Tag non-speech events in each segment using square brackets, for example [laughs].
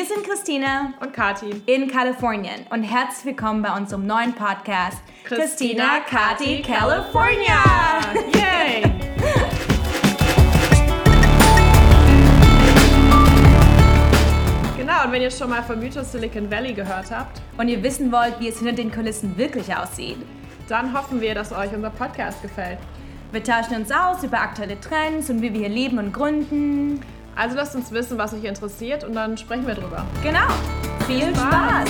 Wir sind Christina und Kati in Kalifornien und herzlich willkommen bei unserem neuen Podcast Christina, Kati, California. Yay! [laughs] Genau, und wenn ihr schon mal vom Mythos Silicon Valley gehört habt und ihr wissen wollt, wie es hinter den Kulissen wirklich aussieht, dann hoffen wir, dass euch unser Podcast gefällt. Wir tauschen uns aus über aktuelle Trends und wie wir hier leben und gründen. Also lasst uns wissen, was euch interessiert und dann sprechen wir drüber. Genau. Viel Spaß.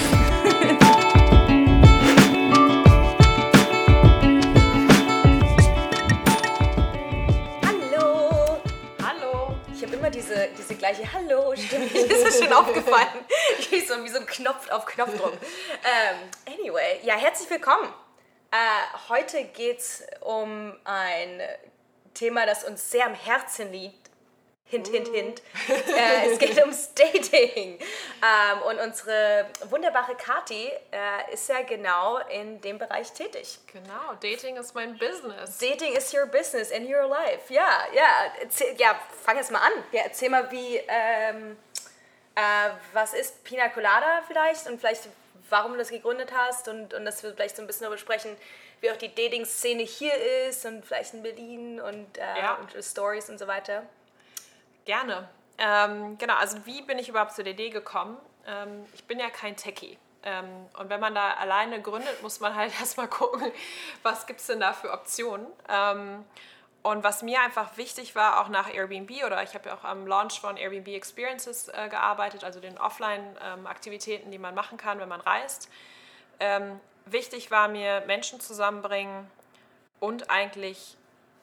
Hallo. Hallo. Ich habe immer diese, diese gleiche Hallo-Stimme. Mir [laughs] ist das schon aufgefallen. [laughs] Ich bin so wie so ein Knopf auf Knopfdruck. Ähm, anyway, ja, herzlich willkommen. Äh, heute geht es um ein Thema, das uns sehr am Herzen liegt. Hint, hint, hint. äh, es geht [laughs] ums Dating. Ähm, und unsere wunderbare Kathi äh, ist ja genau in dem Bereich tätig. Genau, Dating ist mein Business. Dating is your business and your life. Ja, ja. Erzähl, ja, fang jetzt mal an. Ja, erzähl mal, wie, ähm, äh, was ist Pina Colada vielleicht und vielleicht warum du das gegründet hast und, und dass wir vielleicht so ein bisschen darüber sprechen, wie auch die Dating-Szene hier ist und vielleicht in Berlin und, äh, ja. und Stories und so weiter. Gerne. Ähm, genau, also wie bin ich überhaupt zu der Idee gekommen? Ähm, ich bin ja kein Techie. Ähm, und wenn man da alleine gründet, muss man halt [laughs] erstmal gucken, was gibt es denn da für Optionen. Ähm, und was mir einfach wichtig war, auch nach Airbnb oder ich habe ja auch am Launch von Airbnb Experiences äh, gearbeitet, also den Offline-Aktivitäten, die man machen kann, wenn man reist. Ähm, wichtig war mir Menschen zusammenbringen und eigentlich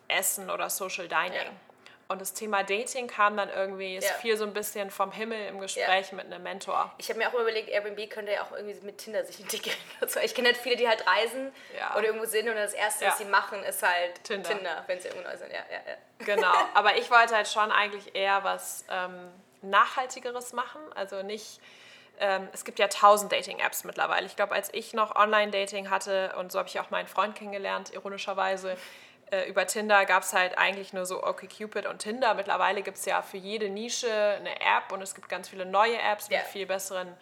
Essen oder Social Dining. Ja. Und das Thema Dating kam dann irgendwie, es ja. fiel so ein bisschen vom Himmel im Gespräch ja. mit einem Mentor. Ich habe mir auch überlegt, Airbnb könnte ja auch irgendwie mit Tinder sich [laughs] integrieren. Also ich kenne halt viele, die halt reisen ja. oder irgendwo sind und das Erste, was sie machen, ist halt Tinder, Tinder wenn sie irgendwo neu sind. Ja, ja, ja. Genau, [laughs] aber ich wollte halt schon eigentlich eher was ähm, Nachhaltigeres machen. Also nicht, ähm, es gibt ja tausend Dating-Apps mittlerweile. Ich glaube, als ich noch Online-Dating hatte und so habe ich auch meinen Freund kennengelernt, ironischerweise, äh, über Tinder gab es halt eigentlich nur so OkCupid und Tinder. Mittlerweile gibt es ja für jede Nische eine App und es gibt ganz viele neue Apps yeah. mit viel besseren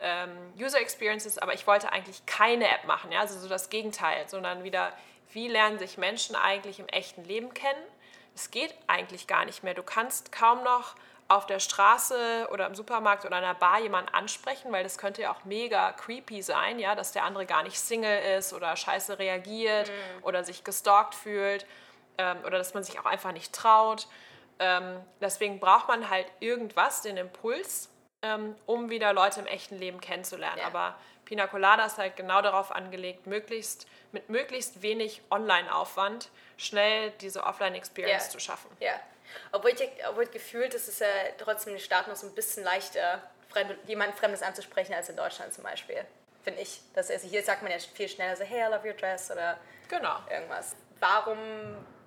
ähm, User Experiences. Aber ich wollte eigentlich keine App machen, ja? also so das Gegenteil, sondern wieder, wie lernen sich Menschen eigentlich im echten Leben kennen? Es geht eigentlich gar nicht mehr. Du kannst kaum noch auf der Straße oder im Supermarkt oder in einer Bar jemanden ansprechen, weil das könnte ja auch mega creepy sein, ja, dass der andere gar nicht Single ist oder scheiße reagiert mhm. oder sich gestalkt fühlt ähm, oder dass man sich auch einfach nicht traut. Ähm, deswegen braucht man halt irgendwas, den Impuls, ähm, um wieder Leute im echten Leben kennenzulernen. Ja. Aber Pina Colada ist halt genau darauf angelegt, möglichst mit möglichst wenig Online-Aufwand schnell diese Offline-Experience yeah. zu schaffen. Ja. Obwohl ich, obwohl gefühlt ist es ja trotzdem in den Staaten noch so ein bisschen leichter, fremd, jemanden Fremdes anzusprechen als in Deutschland zum Beispiel. Finde ich. Dass, also hier sagt man ja viel schneller so, hey, I love your dress oder genau. irgendwas. Warum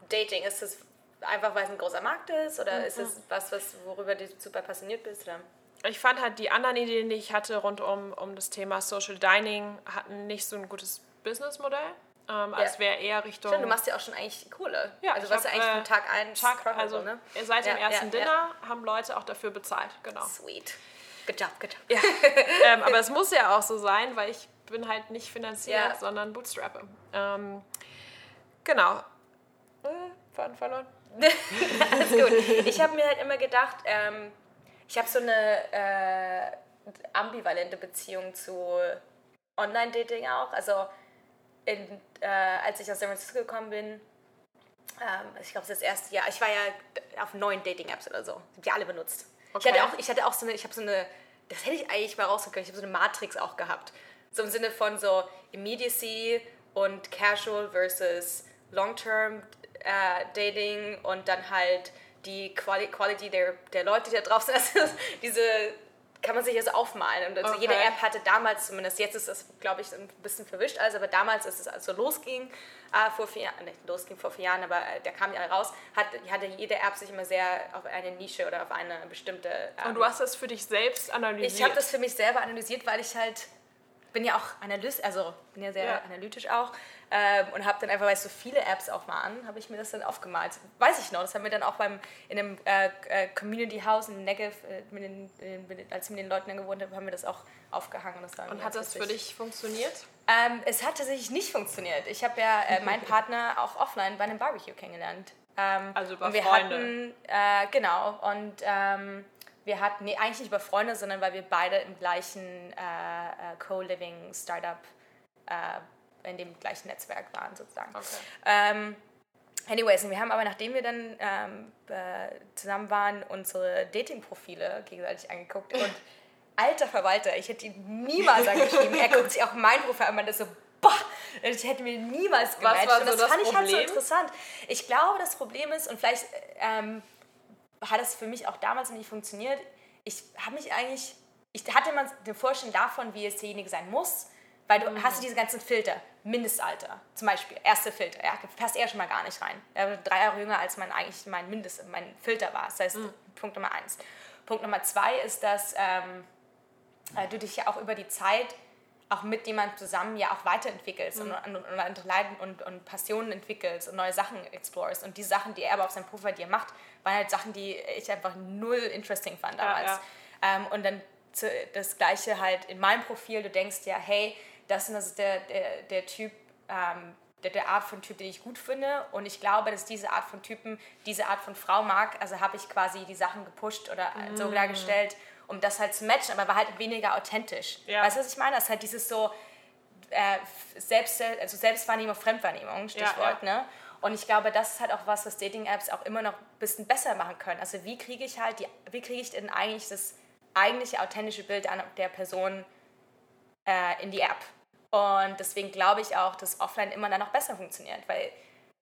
Dating? Ist es einfach, weil es ein großer Markt ist oder mhm. ist es was, was, worüber du super passioniert bist? Oder? Ich fand halt die anderen Ideen, die ich hatte rund um, um das Thema Social Dining, hatten nicht so ein gutes Businessmodell. Ähm, ja. Als wäre eher Richtung. Stimmt, du machst ja auch schon eigentlich Kohle. Ja, also was ja eigentlich von äh, Tag 1 Tag, also ne? Seit dem ja, ersten Dinner haben Leute auch dafür bezahlt, genau. Sweet. Good job, good job. Ja. [laughs] ähm, aber es muss ja auch so sein, weil ich bin halt nicht finanziert, sondern Bootstrappe. Ähm, genau. Äh, Faden verloren. [laughs] Alles gut. Ich habe mir halt immer gedacht, ähm, ich habe so eine äh, ambivalente Beziehung zu Online-Dating auch. Also in, äh, als ich aus San Francisco gekommen bin, ähm, ich glaube, das erste Jahr, ich war ja auf neun Dating-Apps oder so, die alle benutzt. Okay. Ich hatte auch, ich hatte auch so eine, ich habe so eine, das hätte ich eigentlich mal rausgekommen, ich habe so eine Matrix auch gehabt. So im Sinne von so Immediacy und Casual versus Long-Term äh, Dating und dann halt die Quali Quality der, der Leute, die da drauf sind. [laughs] Also diese kann man sich das aufmalen. Und also okay. jede App hatte damals, zumindest jetzt ist das, glaube ich, ein bisschen verwischt, also, aber damals, als es also losging, äh, vor vier Jahren, nicht losging vor vier Jahren, aber äh, der kam ja raus, hat, hatte jede App sich immer sehr auf eine Nische oder auf eine bestimmte. Ähm, Und du hast das für dich selbst analysiert? Ich habe das für mich selber analysiert, weil ich halt bin ja auch Analyst, also bin ja sehr Ja. analytisch auch ähm, und habe dann einfach, weil ich so viele Apps auch waren, habe ich mir das dann aufgemalt. Weiß ich noch, das haben wir dann auch beim in einem äh, äh, Community House in Negev, äh, mit den, mit als ich mit den Leuten dann gewohnt habe, haben wir das auch aufgehangen. Das war Und hat das für dich funktioniert? Ähm, es hat tatsächlich nicht funktioniert. Ich habe ja äh, [laughs] meinen Partner auch offline bei einem Barbecue kennengelernt. Ähm, Also über und wir Freunde. Hatten, äh, genau. Und ähm, wir hatten, nee, eigentlich nicht über Freunde, sondern weil wir beide im gleichen äh, äh, Co-Living Startup, äh, in dem gleichen Netzwerk waren sozusagen. Okay. Ähm, anyways, wir haben aber, nachdem wir dann ähm, äh, zusammen waren, unsere Dating-Profile gegenseitig angeguckt und [laughs] alter Verwalter, ich hätte ihn niemals angeschrieben. er guckt sich auch mein Profil an und meinte so, boah, ich hätte mir niemals gematcht. war so und das, das fand ich halt so Problem? interessant. Ich glaube, das Problem ist, und vielleicht ähm, hat es für mich auch damals nicht funktioniert, ich habe mich eigentlich, ich hatte immer eine Vorstellung davon, wie es derjenige sein muss, weil du hast diese ganzen Filter, Mindestalter zum Beispiel, erste Filter, ja, passt eher schon mal gar nicht rein. Er war drei Jahre jünger, als mein eigentlich mein Mindest, mein Filter war. Das heißt, Punkt Nummer eins. Punkt Nummer zwei ist, dass ähm, äh, du dich ja auch über die Zeit auch mit jemandem zusammen ja auch weiterentwickelst und, und, und, und Leiden und, und Passionen entwickelst und neue Sachen explorest. Und die Sachen, die er aber auf seinem Profil dir macht, waren halt Sachen, die ich einfach null interesting fand damals. ja. Ähm, und dann zu, das Gleiche halt in meinem Profil, du denkst ja, hey, das, das ist der, der, der Typ, ähm, der, der Art von Typ, den ich gut finde. Und ich glaube, dass diese Art von Typen diese Art von Frau mag. Also habe ich quasi die Sachen gepusht oder Mm. so dargestellt, um das halt zu matchen, aber war halt weniger authentisch. Ja. Weißt du, was ich meine? Das ist halt dieses so äh, Selbst, also Selbstwahrnehmung, Fremdwahrnehmung, Stichwort. ja. Ne? Und ich glaube, das ist halt auch was, was Dating-Apps auch immer noch ein bisschen besser machen können. Also wie kriege ich halt, die, wie kriege ich denn eigentlich das eigentliche authentische Bild an der Person äh, in die App? Und deswegen glaube ich auch, dass offline immer dann noch besser funktioniert, weil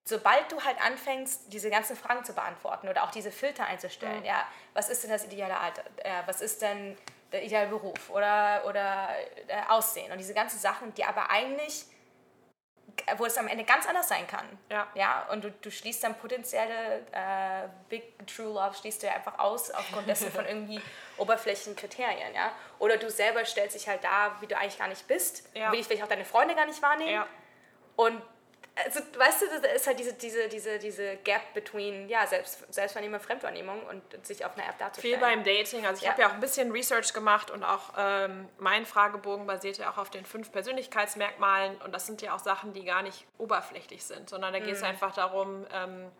sobald du halt anfängst, diese ganzen Fragen zu beantworten oder auch diese Filter einzustellen, ja, was ist denn das ideale Alter, äh, was ist denn der ideale Beruf oder, oder äh, Aussehen und diese ganzen Sachen, die aber eigentlich, wo es am Ende ganz anders sein kann. Ja. Ja, und du, du schließt dann potenzielle äh, Big True Love, schließt du ja einfach aus aufgrund dessen von [laughs] irgendwie oberflächlichen Kriterien, ja. Oder du selber stellst dich halt da, wie du eigentlich gar nicht bist, Ja. will ich vielleicht auch deine Freunde gar nicht wahrnehmen. Ja. Und also, weißt du, das ist halt diese, diese, diese, diese Gap between ja, Selbst, Selbstwahrnehmung, Fremdwahrnehmung und sich auf einer App darzustellen. Viel beim Dating. Also ich Ja. habe ja auch ein bisschen Research gemacht und auch ähm, mein Fragebogen basiert ja auch auf den fünf Persönlichkeitsmerkmalen und das sind ja auch Sachen, die gar nicht oberflächlich sind, sondern da geht es einfach darum, ähm,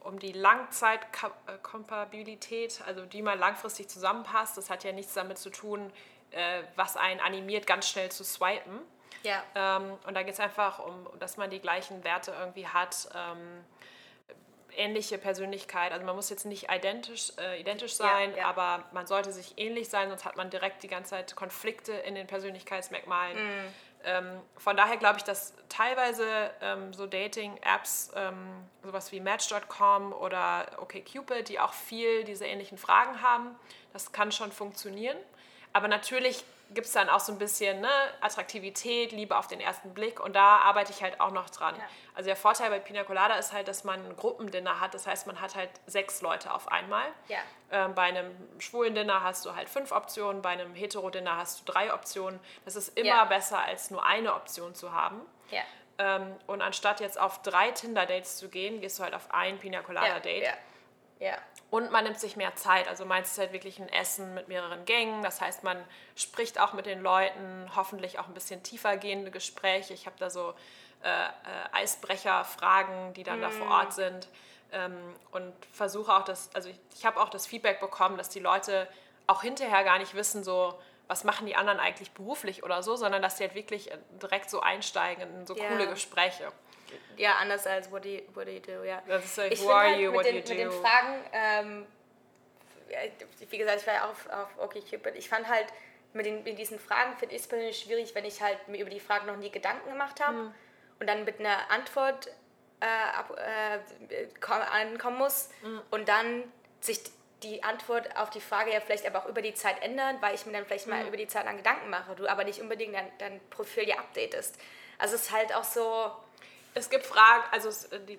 um die Langzeitkompatibilität, also die mal langfristig zusammenpasst. Das hat ja nichts damit zu tun, äh, was einen animiert, ganz schnell zu swipen. Ja. Ähm, und da geht es einfach um, dass man die gleichen Werte irgendwie hat, ähm, ähnliche Persönlichkeit. Also man muss jetzt nicht identisch, äh, identisch sein, ja. aber man sollte sich ähnlich sein, sonst hat man direkt die ganze Zeit Konflikte in den Persönlichkeitsmerkmalen. Mhm. Ähm, von daher glaube ich, dass teilweise ähm, so Dating-Apps, ähm, sowas wie Match.com oder OkCupid, die auch viel diese ähnlichen Fragen haben, das kann schon funktionieren. Aber natürlich gibt es dann auch so ein bisschen ne, Attraktivität, Liebe auf den ersten Blick und da arbeite ich halt auch noch dran. Ja. Also der Vorteil bei Pina Colada ist halt, dass man ein Gruppendinner hat, das heißt, man hat halt sechs Leute auf einmal. Ja. Ähm, bei einem schwulen Dinner hast du halt fünf Optionen, bei einem hetero-Dinner hast du drei Optionen. Das ist immer Ja. besser, als nur eine Option zu haben. Ähm, und anstatt jetzt auf drei Tinder-Dates zu gehen, gehst du halt auf ein Pina Colada-Date. Ja. Und man nimmt sich mehr Zeit. Also meins ist halt wirklich ein Essen mit mehreren Gängen. Das heißt, man spricht auch mit den Leuten, hoffentlich auch ein bisschen tiefer gehende Gespräche. Ich habe da so äh, äh, Eisbrecher-Fragen, die dann da vor Ort sind. Ähm, und versuche auch das, also ich, ich habe auch das Feedback bekommen, dass die Leute auch hinterher gar nicht wissen, so, was machen die anderen eigentlich beruflich oder so, sondern dass die halt wirklich äh, direkt so einsteigen in so Ja. coole Gespräche. Ja, anders als what do you, what do, you do ja. Das ist like, ich who are halt you, what den, do you mit den do? Fragen, ähm, wie gesagt, ich war ja auf, auf OkCupid. Ich fand halt mit, den, mit diesen Fragen finde ich es persönlich schwierig, wenn ich halt mir über die Frage noch nie Gedanken gemacht habe Hm. und dann mit einer Antwort äh, ab, äh, ko- ankommen muss Hm. und dann sich die Antwort auf die Frage ja vielleicht aber auch über die Zeit ändern, weil ich mir dann vielleicht Hm. mal über die Zeit lang Gedanken mache, du aber nicht unbedingt dein, dein Profil ja updatest. Also es ist halt auch so, Es gibt Fragen, also es, äh, die,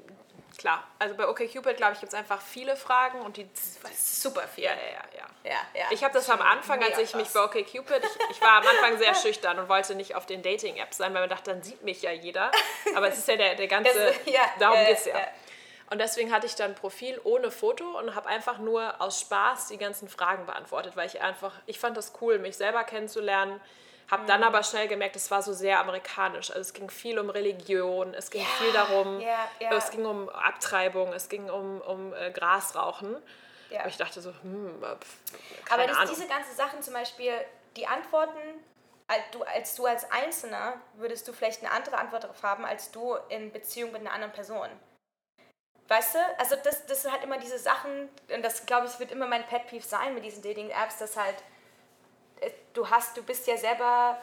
klar. Also bei OkCupid, glaube ich, gibt es einfach viele Fragen und die super viel. Ja, ja, ja. Ja, ja. Ich habe das am Anfang, als ich mich bei OkCupid, ich, ich war am Anfang sehr [laughs] schüchtern und wollte nicht auf den Dating-Apps sein, weil man dachte, dann sieht mich ja jeder. [laughs] Aber es ist ja der, der ganze, Das- ja, darum ja, geht's ja. ja. Und deswegen hatte ich dann ein Profil ohne Foto und habe einfach nur aus Spaß die ganzen Fragen beantwortet, weil ich einfach, ich fand das cool, mich selber kennenzulernen. Habe Mhm. dann aber schnell gemerkt, es war so sehr amerikanisch. Also es ging viel um Religion, es ging viel darum, ja, ja. es ging um Abtreibung, es ging um, um äh, Grasrauchen. Ja. Aber ich dachte so, hm, pf, Aber keine dies, Ahnung. diese ganzen Sachen zum Beispiel, die Antworten, als du, als du als Einzelner würdest du vielleicht eine andere Antwort darauf haben, als du in Beziehung mit einer anderen Person. Weißt du? Also das, das sind halt immer diese Sachen, und das glaube ich wird immer mein Pet Peeve sein mit diesen Dating-Apps, dass halt du hast, du bist ja selber,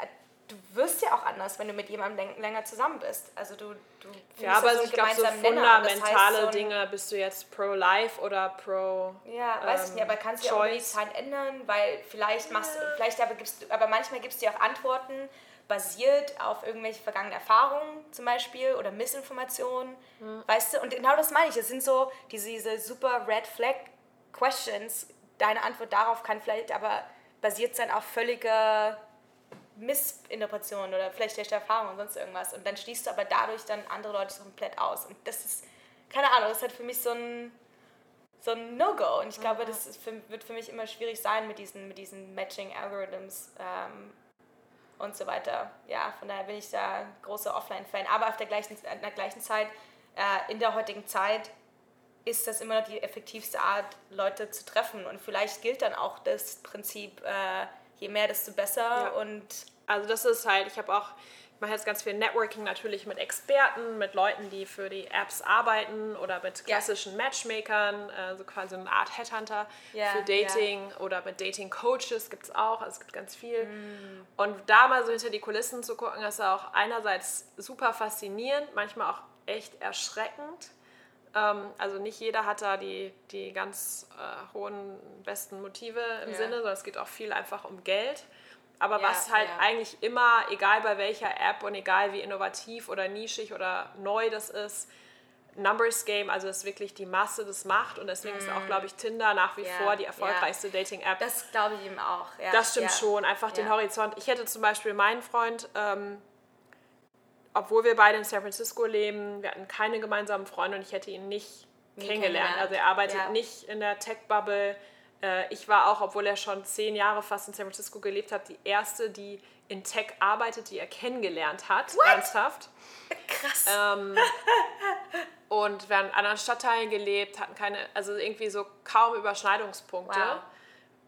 äh, du wirst ja auch anders, wenn du mit jemandem läng- länger zusammen bist. Also du, du Ja, aber da ich glaube, so. Das heißt, fundamentale so ein- Dinge, bist du jetzt pro-life oder pro. Ja, weiß ich ähm, nicht, aber kannst du ja auch die Choice. Zeit ändern, weil vielleicht machst vielleicht aber gibst du, aber manchmal gibst du ja auch Antworten basiert auf irgendwelche vergangenen Erfahrungen zum Beispiel oder Missinformationen, Hm. weißt du? Und genau das meine ich. Es sind so diese, diese super Red Flag Questions. Deine Antwort darauf kann vielleicht aber basiert sein auf völliger Missinterpretation oder vielleicht schlechte Erfahrung und sonst irgendwas. Und dann schließt du aber dadurch dann andere Leute komplett aus. Und das ist, keine Ahnung, das ist halt für mich so ein so ein No-Go. Und ich glaube, das ist für, wird für mich immer schwierig sein mit diesen, mit diesen Matching-Algorithms ähm, und so weiter. Ja, von daher bin ich da großer Offline-Fan. Aber auf der gleichen, in der gleichen Zeit, äh, in der heutigen Zeit, ist das immer noch die effektivste Art, Leute zu treffen. Und vielleicht gilt dann auch das Prinzip, äh, je mehr, desto besser. Ja. Und Also, das ist halt, ich habe auch, ich mache jetzt ganz viel Networking natürlich mit Experten, mit Leuten, die für die Apps arbeiten oder mit Ja. klassischen Matchmakern, also quasi eine Art Headhunter Ja, für Dating oder mit Dating-Coaches gibt es auch, also es gibt ganz viel. Mm. Und da mal so hinter die Kulissen zu gucken, ist auch einerseits super faszinierend, manchmal auch echt erschreckend. Ähm, also nicht jeder hat da die, die ganz äh, hohen, besten Motive im Ja. Sinne, sondern es geht auch viel einfach um Geld. Aber Ja, was halt ja. eigentlich immer, egal bei welcher App und egal wie innovativ oder nischig oder neu das ist, Numbers Game, also dass wirklich die Masse das macht und deswegen ist auch, glaube ich, Tinder nach wie Mm. Ja, vor die erfolgreichste Dating-App. das glaube ich ihm auch. Ja, Das stimmt ja. schon, einfach den Ja. Horizont. Ich hätte zum Beispiel meinen Freund, ähm, obwohl wir beide in San Francisco leben, wir hatten keine gemeinsamen Freunde und ich hätte ihn nicht Nie kennengelernt. Also er arbeitet Ja. nicht in der Tech-Bubble. Äh, ich war auch, obwohl er schon zehn Jahre fast in San Francisco gelebt hat, die erste, die in Tech arbeitet, die er kennengelernt hat, ernsthaft. Krass. Ähm, [laughs] und wir haben in anderen Stadtteilen gelebt, hatten keine, also irgendwie so kaum Überschneidungspunkte. Wow.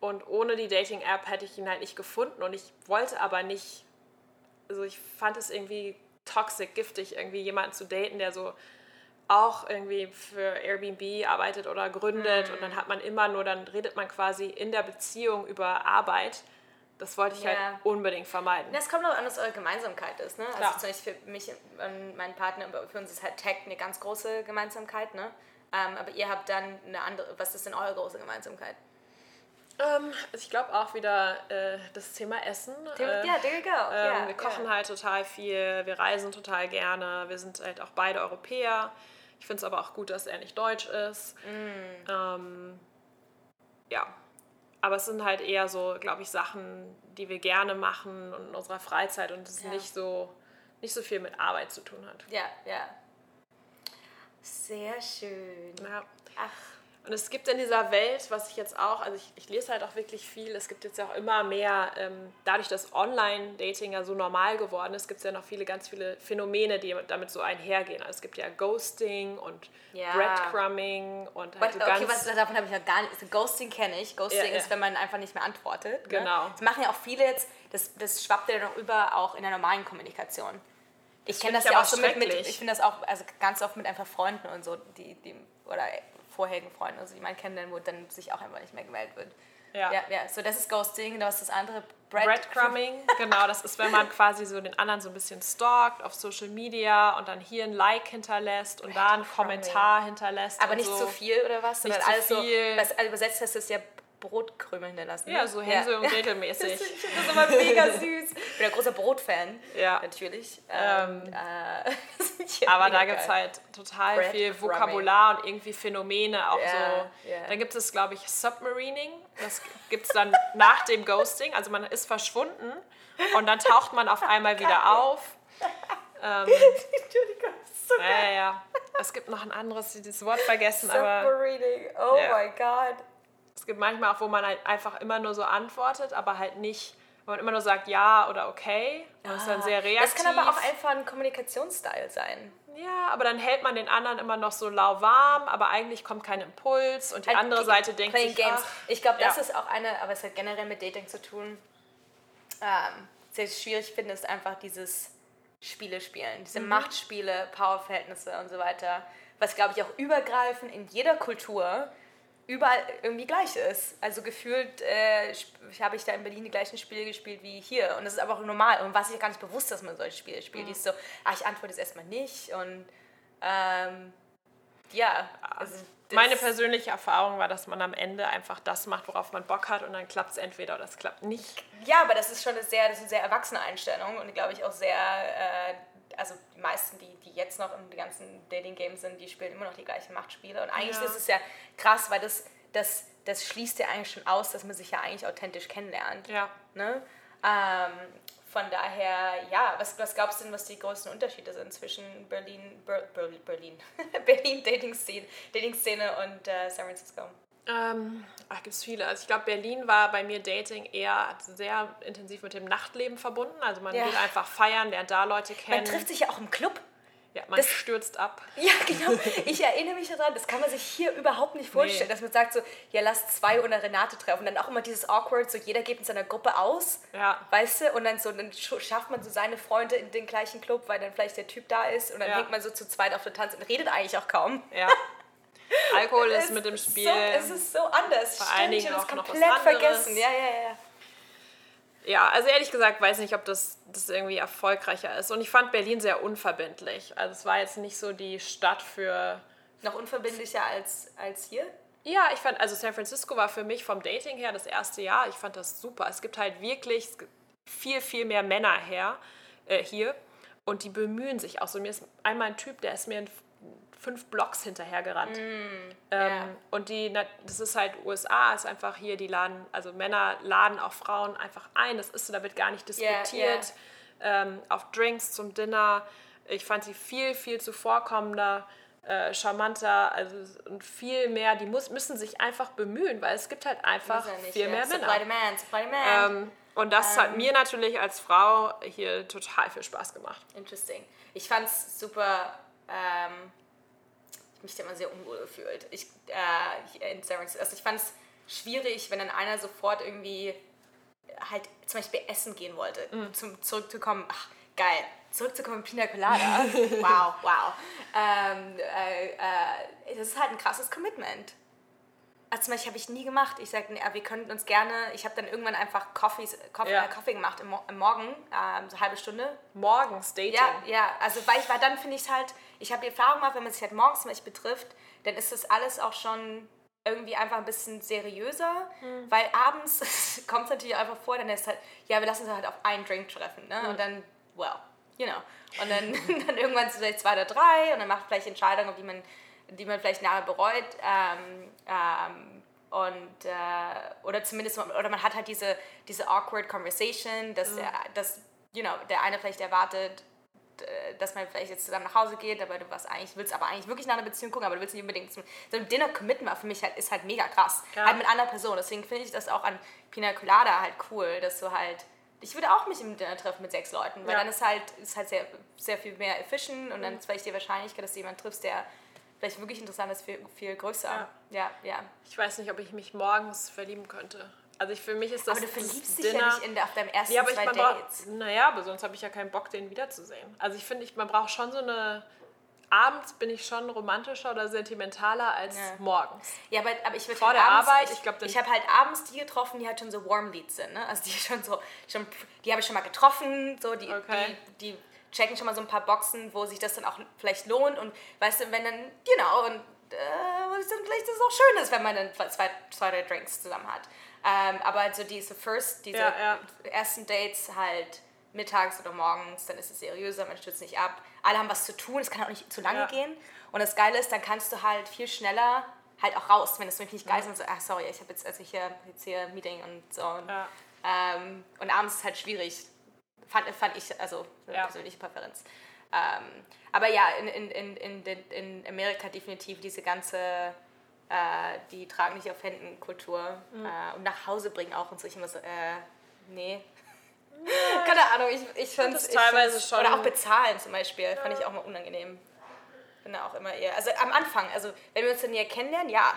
Und ohne die Dating-App hätte ich ihn halt nicht gefunden. Und ich wollte aber nicht, also ich fand es irgendwie toxic, giftig, irgendwie jemanden zu daten, der so auch irgendwie für Airbnb arbeitet oder gründet. Und dann hat man immer nur, dann redet man quasi in der Beziehung über Arbeit. Das wollte ich Ja. halt unbedingt vermeiden. Das kommt auch an, was eure Gemeinsamkeit ist. Ne? Also zum Beispiel für mich und meinen Partner, für uns ist halt Tech eine ganz große Gemeinsamkeit. Ne? Ähm, aber ihr habt dann eine andere, was ist denn eure große Gemeinsamkeit? Ähm, ich glaube auch wieder äh, das Thema Essen. Äh, ja, there you go. Ähm, ja, wir kochen ja. halt total viel, wir reisen total gerne, wir sind halt auch beide Europäer. Ich finde es aber auch gut, dass er nicht deutsch ist. Mm. Ähm, ja, aber es sind halt eher so, glaube ich, Sachen, die wir gerne machen und in unserer Freizeit und es Ja. nicht so nicht so viel mit Arbeit zu tun hat. Ja, ja. Sehr schön. Ja. Ach, Und es gibt in dieser Welt, was ich jetzt auch, also ich, ich lese halt auch wirklich viel, es gibt jetzt ja auch immer mehr, ähm, dadurch, dass Online-Dating ja so normal geworden ist, gibt es ja noch viele, ganz viele Phänomene, die damit so einhergehen. Also es gibt ja Ghosting und Ja. Breadcrumbing und halt But, so okay, ganz... was, davon habe ich ja gar nicht. Ghosting kenne ich. Ghosting Ja, ja. ist, wenn man einfach nicht mehr antwortet. Ne? Genau. Das machen ja auch viele jetzt. Das, das schwappt ja auch über, auch in der normalen Kommunikation. Ich kenne das ich ja auch so mit, mit ich finde das auch also ganz oft mit einfach Freunden und so, die, die oder vorherigen Freunden, also die man kennenlernt, wo dann sich auch einfach nicht mehr gemeldet wird. Ja. ja, ja. So, das ist Ghosting, das ist das andere. Bread Breadcrumbing, genau, das ist, wenn man [laughs] quasi so den anderen so ein bisschen stalkt auf Social Media und dann hier ein Like hinterlässt und da einen. Kommentar hinterlässt. Aber nicht so. zu viel oder was? Nicht sondern zu alles viel. Was also übersetzt heißt das ja Brotkrümeln lassen. Ja, so Hänsel und Gretel [laughs] Das, mäßig. das [laughs] immer mega süß. Ich bin ein großer Brotfan, Ja. natürlich. Ähm, Ähm, äh, [laughs] Aber da gibt es halt total Bread viel crumbing. Vokabular und irgendwie Phänomene auch Ja, so. ja. Dann gibt es, glaube ich, Submarining. Das gibt es dann [laughs] nach dem Ghosting. Also man ist verschwunden und dann taucht man auf einmal wieder auf. [laughs] Ähm, Entschuldigung, so ja, ja. Es gibt noch ein anderes, dieses Wort vergessen, aber Submarining, oh Ja. my god. es gibt manchmal auch, wo man halt einfach immer nur so antwortet, aber halt nicht, wo man immer nur sagt ja oder okay. Und ist dann sehr reaktiv. Das kann aber auch einfach ein Kommunikationsstil sein. Ja, aber dann hält man den anderen immer noch so lauwarm, aber eigentlich kommt kein Impuls und die Halt andere Seite denkt sich, Games. ach, ich glaube, das ja. ist auch eine, aber es hat generell mit Dating zu tun. Ähm, sehr schwierig finde, ist einfach dieses Spiele spielen, diese Mhm. Machtspiele, Powerverhältnisse und so weiter, was glaube ich auch übergreifend in jeder Kultur überall irgendwie gleich ist. Also gefühlt äh, habe ich da in Berlin die gleichen Spiele gespielt wie hier und das ist einfach normal und was ich gar nicht bewusst, dass man solche Spiele spielt. Die ist so, ah, ich antworte jetzt erstmal nicht und ähm, ja, also das- Meine persönliche Erfahrung war, dass man am Ende einfach das macht, worauf man Bock hat und dann klappt es entweder oder es klappt nicht. Ja, aber das ist schon eine sehr, das ist eine sehr erwachsene Einstellung und glaube ich auch sehr, äh, also die meisten, die, die jetzt noch den ganzen Dating-Games sind, die spielen immer noch die gleichen Machtspiele und eigentlich Ja. ist es ja krass, weil das, das, das schließt ja eigentlich schon aus, dass man sich ja eigentlich authentisch kennenlernt. Ja. Ne? Ähm, von daher, ja, was, was glaubst du denn, was die größten Unterschiede sind zwischen Berlin, Ber, Ber, Berlin, [laughs] Berlin Dating-Szene Dating -Szene und äh, San Francisco? Ähm, ach, gibt es viele. Also ich glaube, Berlin war bei mir Dating eher sehr intensiv mit dem Nachtleben verbunden. Also man Ja. geht einfach feiern, lernt da Leute kennen. Man trifft sich ja auch im Club. ja, man das- stürzt ab. [laughs] Ja, genau. Ich erinnere mich daran, das kann man sich hier überhaupt nicht vorstellen, Nee. dass man sagt so, ja, lass zwei oder Renate treffen. Und dann auch immer dieses Awkward, so jeder geht in seiner Gruppe aus, Ja. weißt du, und dann so, dann sch- schafft man so seine Freunde in den gleichen Club, weil dann vielleicht der Typ da ist und dann Ja. hängt man so zu zweit auf der Tanz und redet eigentlich auch kaum. Ja. [laughs] Alkohol ist mit dem Spiel. So, es ist so anders. Vor Stimmt, ich habe das auch noch was komplett anderes. vergessen. Ja, ja, ja. Ja, also ehrlich gesagt weiß nicht, ob das, das irgendwie erfolgreicher ist. Und ich fand Berlin sehr unverbindlich. Also es war jetzt nicht so die Stadt für... Noch unverbindlicher als, als hier? Ja, ich fand, also San Francisco war für mich vom Dating her das erste Jahr. Ich fand das super. Es gibt halt wirklich viel, viel mehr Männer her, äh, hier. Und die bemühen sich auch so. Mir ist einmal ein Typ, der ist mir fünf Blocks hinterhergerannt. ähm, ja. Und die, das ist halt USA, ist einfach hier, die laden, also Männer laden auch Frauen einfach ein. Das ist so, da wird gar nicht diskutiert. Ähm, auf Drinks zum Dinner. Ich fand sie viel, viel zuvorkommender, äh, charmanter, also und viel mehr. Die muss, müssen sich einfach bemühen, weil es gibt halt einfach nicht, viel mehr Supply Männer. demand, supply demand. Ähm, und das hat mir natürlich als Frau hier total viel Spaß gemacht. Interesting. Ich fand es super. Ähm, mich da immer sehr unwohl gefühlt. Ich, äh, in San Francisco. Also ich fand es schwierig, wenn dann einer sofort irgendwie halt zum Beispiel essen gehen wollte, Mhm. zum zurückzukommen. Ach, geil. Zurückzukommen, Pina Colada. [laughs] wow, wow. Ähm, äh, äh, das ist halt ein krasses Commitment. Also zum Beispiel habe ich nie gemacht. Ich sagte, nee, wir könnten uns gerne. Ich habe dann irgendwann einfach Coffees, Coffee, Ja. äh, Kaffee gemacht im, im Morgen, ähm, so eine halbe Stunde. Morgens Dating. Ja, ja, also weil, ich, weil dann finde ich es halt, ich habe die Erfahrung gemacht, wenn man sich halt morgens Beispiel betrifft, dann ist das alles auch schon irgendwie einfach ein bisschen seriöser, weil abends [laughs] kommt es natürlich einfach vor, dann ist halt, ja, wir lassen uns halt auf einen Drink treffen, ne? Und dann, well, you know. Und dann, [laughs] dann irgendwann sind es vielleicht zwei oder drei und dann macht vielleicht Entscheidungen, die man, die man vielleicht nachher bereut. Ähm, ähm, und, äh, oder zumindest, oder man hat halt diese, diese awkward conversation, dass, der, dass you know, der eine vielleicht erwartet, dass man vielleicht jetzt zusammen nach Hause geht, aber du was eigentlich willst, aber eigentlich wirklich nach einer Beziehung gucken, aber du willst nicht unbedingt zum, so ein Dinner committen war für mich halt, ist halt mega krass. Ja. Halt mit einer Person. Deswegen finde ich das auch an Pina Colada halt cool, dass du halt, ich würde auch mich im Dinner treffen mit sechs Leuten, weil Ja. dann ist halt, ist halt sehr, sehr viel mehr efficient und dann ist vielleicht die Wahrscheinlichkeit, dass du jemanden triffst, der vielleicht wirklich interessant ist, viel, viel größer. Ja. Ja, ja. Ich weiß nicht, ob ich mich morgens verlieben könnte. Also ich, für mich ist das Aber du verliebst dich ja Dinner- nicht in der, auf deinem ersten Ja, aber ich, zwei man braucht, Dates. naja, aber sonst habe ich ja keinen Bock, den wiederzusehen. Also ich finde, ich, man braucht schon so eine, abends bin ich schon romantischer oder sentimentaler als Ja. morgens. Ja, aber, aber ich würde Vor halt der abends, Arbeit, ich, ich glaub, dann- ich habe halt abends die getroffen, die halt schon so Warm Leads sind, ne? Also die [laughs] schon so, schon, die habe ich schon mal getroffen, so die, Okay. die, die checken schon mal so ein paar Boxen, wo sich das dann auch vielleicht lohnt und weißt du, wenn dann, genau, und äh, ist dann vielleicht das auch schön ist, wenn man dann zwei, zwei drei Drinks zusammen hat. Ähm, aber also diese First, diese Ja, ja. ersten Dates halt mittags oder morgens, dann ist es seriöser, man stützt nicht ab. Alle haben was zu tun, es kann auch nicht zu lange Ja. gehen. Und das Geile ist, dann kannst du halt viel schneller halt auch raus, wenn es wirklich nicht geil ist und so, ach sorry, ich habe jetzt, also hier, jetzt hier Meeting und so. Und, ähm, und abends ist es halt schwierig. Fand, fand ich, also Ja. persönliche Präferenz. Ähm, aber ja, in, in, in, in, in Amerika definitiv diese ganze, äh, die tragen nicht auf Händen Kultur Mhm. äh, und nach Hause bringen auch und so. Ich immer so, äh, nee. [laughs] Keine Ahnung, ich, ich finde das es teilweise schon- Oder auch bezahlen zum Beispiel, fand ich auch mal unangenehm. Bin da auch immer eher, also am Anfang, also wenn wir uns dann näher kennenlernen, ja,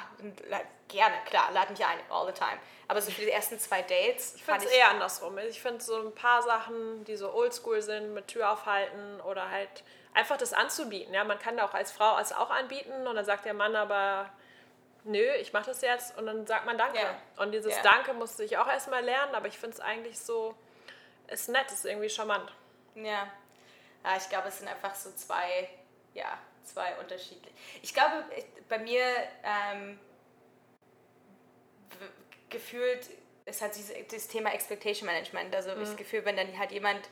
gerne, klar, lad mich ein, all the time. Aber so für die ersten zwei Dates Ich finde es eher andersrum. Ich finde so ein paar Sachen, die so oldschool sind, mit Tür aufhalten oder halt einfach das anzubieten. Ja, man kann da auch als Frau es auch anbieten und dann sagt der Mann aber, nö, ich mache das jetzt und dann sagt man Danke. Ja. Und dieses Ja. Danke musste ich auch erstmal lernen, aber ich finde es eigentlich so, ist nett, ist irgendwie charmant. Ja. ja, ich glaube, es sind einfach so zwei, ja, zwei unterschiedliche. Ich glaube, bei mir ähm, gefühlt ist halt dieses, dieses Thema Expectation Management. Also Mhm. ich das Gefühl, wenn dann halt jemand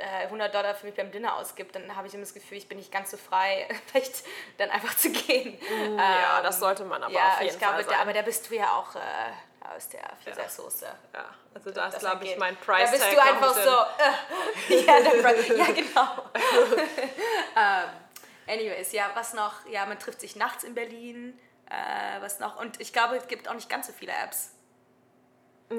100 Dollar für mich beim Dinner ausgibt, dann habe ich immer das Gefühl, ich bin nicht ganz so frei, [laughs] vielleicht dann einfach zu gehen. ja, Ähm, das sollte man aber ja, auf jeden ich glaube, Fall da, sein. aber da bist du ja auch äh, aus der Pizza-Soße. ja, also da ist, glaube ich, mein Da Price bist Tag du einfach so, äh, [laughs] ja, der [laughs] ja, genau. ähm, anyways, ja, was noch? Ja, man trifft sich nachts in Berlin. Äh, was noch? Und ich glaube, es gibt auch nicht ganz so viele Apps.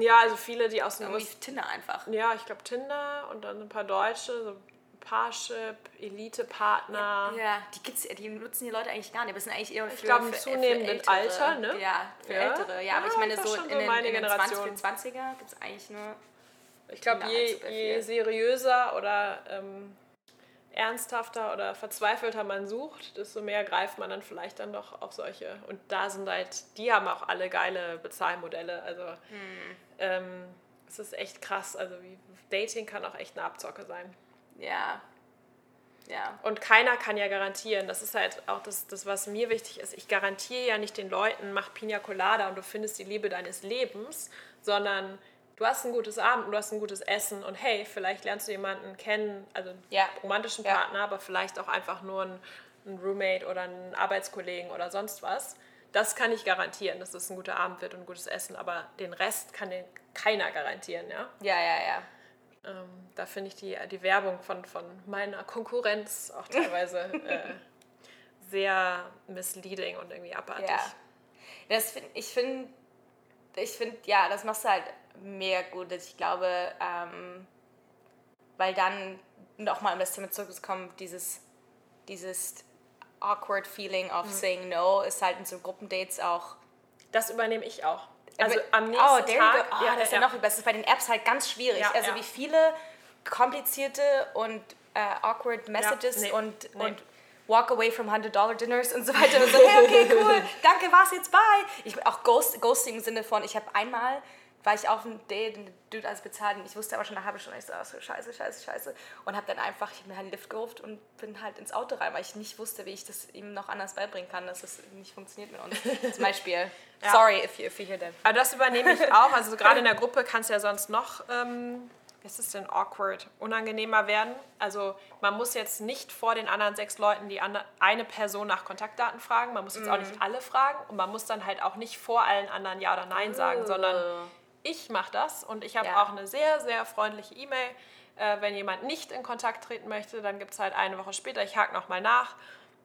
Ja, also viele, die aus den Irgendwie USA Tinder einfach. Ja, ich glaube Tinder und dann ein paar Deutsche, so Parship, Elite-Partner. Ja, die, gibt's, die nutzen die Leute eigentlich gar nicht. Aber es sind eigentlich eher für, glaube, für, zunehmenden für ältere. Alter, ne? Ja, für Ja. ältere. Ja, aber ich Ja, meine, so in den, meine in den 20, Generation. 20er gibt es eigentlich nur. Ich glaube, je, je seriöser oder ähm, ernsthafter oder verzweifelter man sucht, desto mehr greift man dann vielleicht dann doch auf solche. Und da sind halt, die haben auch alle geile Bezahlmodelle. Also Hm. ähm, es ist echt krass. Also wie, Dating kann auch echt eine Abzocke sein. Ja. Ja. Und keiner kann ja garantieren, das ist halt auch das, das, was mir wichtig ist. Ich garantiere ja nicht den Leuten, mach Pina Colada und du findest die Liebe deines Lebens, sondern du hast ein gutes Abend, du hast ein gutes Essen und hey, vielleicht lernst du jemanden kennen, also einen Ja. romantischen Ja. Partner, aber vielleicht auch einfach nur einen, einen Roommate oder einen Arbeitskollegen oder sonst was. Das kann ich garantieren, dass es ein guter Abend wird und ein gutes Essen, aber den Rest kann den keiner garantieren, ja. Ja, ja, ja. Ähm, da finde ich die, die Werbung von, von meiner Konkurrenz auch teilweise [laughs] äh, sehr misleading und irgendwie abartig. Ja. Das find, ich finde, ich finde, ja, das machst du halt mega gut. Ich glaube, ähm, weil dann, nochmal um das Thema zurückzukommen, dieses, dieses awkward feeling of saying no ist halt in so Gruppendates auch. Das übernehme ich auch. Also am nächsten oh, there you Tag. Oh, das ist ja, noch viel besser. Das ist bei den Apps halt ganz schwierig. Ja, also ja. wie viele komplizierte und äh, awkward Messages nee, und, nee. und Walk away from 100 Dinners und so weiter. Und so, hey, okay, [laughs] cool, danke, war's jetzt, bye. Ich, auch Ghost, Ghosting im Sinne von, ich habe einmal, war ich auf einem Date und der Dude alles bezahlt und ich wusste aber schon eine halbe Stunde, ich so, oh, so scheiße, scheiße, scheiße. Und habe dann einfach, ich habe mir halt einen Lift gerufen und bin halt ins Auto rein, weil ich nicht wusste, wie ich das ihm noch anders beibringen kann, dass das nicht funktioniert mit uns. Zum Beispiel. [laughs] Ja. Sorry if you, if you hear that. Aber das übernehme ich auch. Also gerade in der Gruppe kann es ja sonst noch, ähm, wie ist es denn, awkward, unangenehmer werden. Also man muss jetzt nicht vor den anderen sechs Leuten die eine Person nach Kontaktdaten fragen. Man muss jetzt auch Mhm. nicht alle fragen. Und man muss dann halt auch nicht vor allen anderen Ja oder Nein sagen, sondern ich mache das. Und ich habe Ja. auch eine sehr, sehr freundliche E-Mail. Äh, wenn jemand nicht in Kontakt treten möchte, dann gibt es halt eine Woche später, ich hake nochmal nach.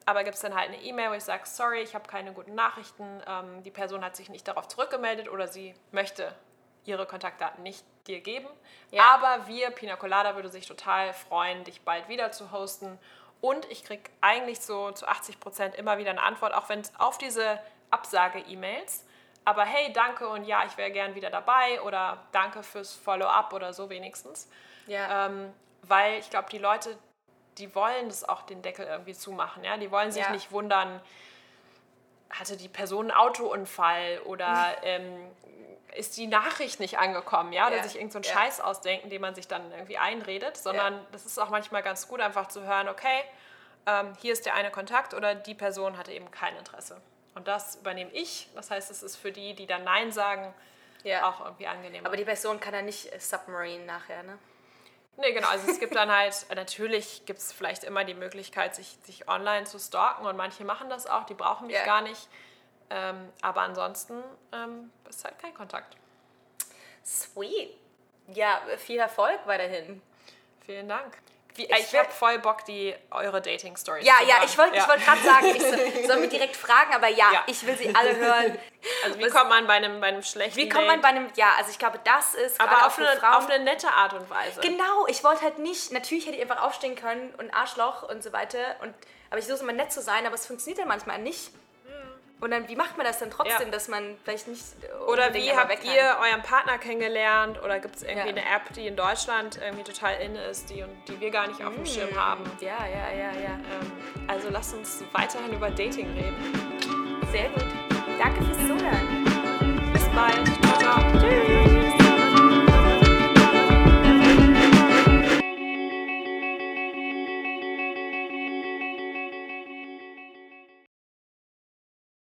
Aber gibt es dann halt eine E-Mail, wo ich sage, sorry, ich habe keine guten Nachrichten. Ähm, die Person hat sich nicht darauf zurückgemeldet oder sie möchte ihre Kontaktdaten nicht dir geben. Ja. Aber wir, Pina Colada, würde sich total freuen, dich bald wieder zu hosten. Und ich kriege eigentlich so zu 80 Prozent immer wieder eine Antwort, auch wenn es auf diese Absage-E-Mails. Aber hey, danke und ja, ich wäre gern wieder dabei oder danke fürs Follow-up oder so wenigstens. Ja. Ähm, weil ich glaube, die Leute, die wollen das auch den Deckel irgendwie zumachen. Ja? Die wollen sich Ja. nicht wundern, hatte die Person einen Autounfall oder [laughs] ähm, ist die Nachricht nicht angekommen, ja, oder Ja. sich irgendeinen so Ja. Scheiß ausdenken, den man sich dann irgendwie einredet, sondern das ist auch manchmal ganz gut, einfach zu hören, okay, ähm, hier ist der eine Kontakt oder die Person hatte eben kein Interesse. und das übernehme ich. Das heißt, es ist für die, die dann Nein sagen, Ja. auch irgendwie angenehm. Aber die Person kann ja nicht äh, Submarine nachher, ne? Nee, genau. Also es gibt dann halt, [laughs] natürlich gibt es vielleicht immer die Möglichkeit, sich, sich online zu stalken und manche machen das auch, die brauchen mich Ja. gar nicht. Ähm, aber ansonsten ähm, ist halt kein Kontakt. Sweet. Ja, viel Erfolg weiterhin. Vielen Dank. Wie, Ich ich habe voll Bock, die eure Dating-Stories Ja, zu ja, ich wollte ich wollt gerade sagen, ich soll, [laughs] soll mich direkt fragen, aber ja, Ja. ich will sie alle hören. Also wie Was- kommt man bei einem, bei einem schlechten Wie kommt man bei einem, ja, also ich glaube, das ist aber auf für eine, Frauen. auf eine nette Art und Weise. Genau, ich wollte halt nicht, natürlich hätte ich einfach aufstehen können und Arschloch und so weiter. Und, aber ich versuche immer nett zu sein, aber es funktioniert dann manchmal nicht. Und dann, wie macht man das dann trotzdem, Ja. dass man vielleicht nicht. Oder unbedingt wie habt ihr euren Partner kennengelernt? Oder gibt es irgendwie Ja. eine App, die in Deutschland irgendwie total in ist, die, die wir gar nicht auf dem Schirm haben? Ja, ja, ja, ja. Ähm, also lasst uns weiterhin über Dating reden. Sehr gut. Danke fürs Zuhören. Bis bald.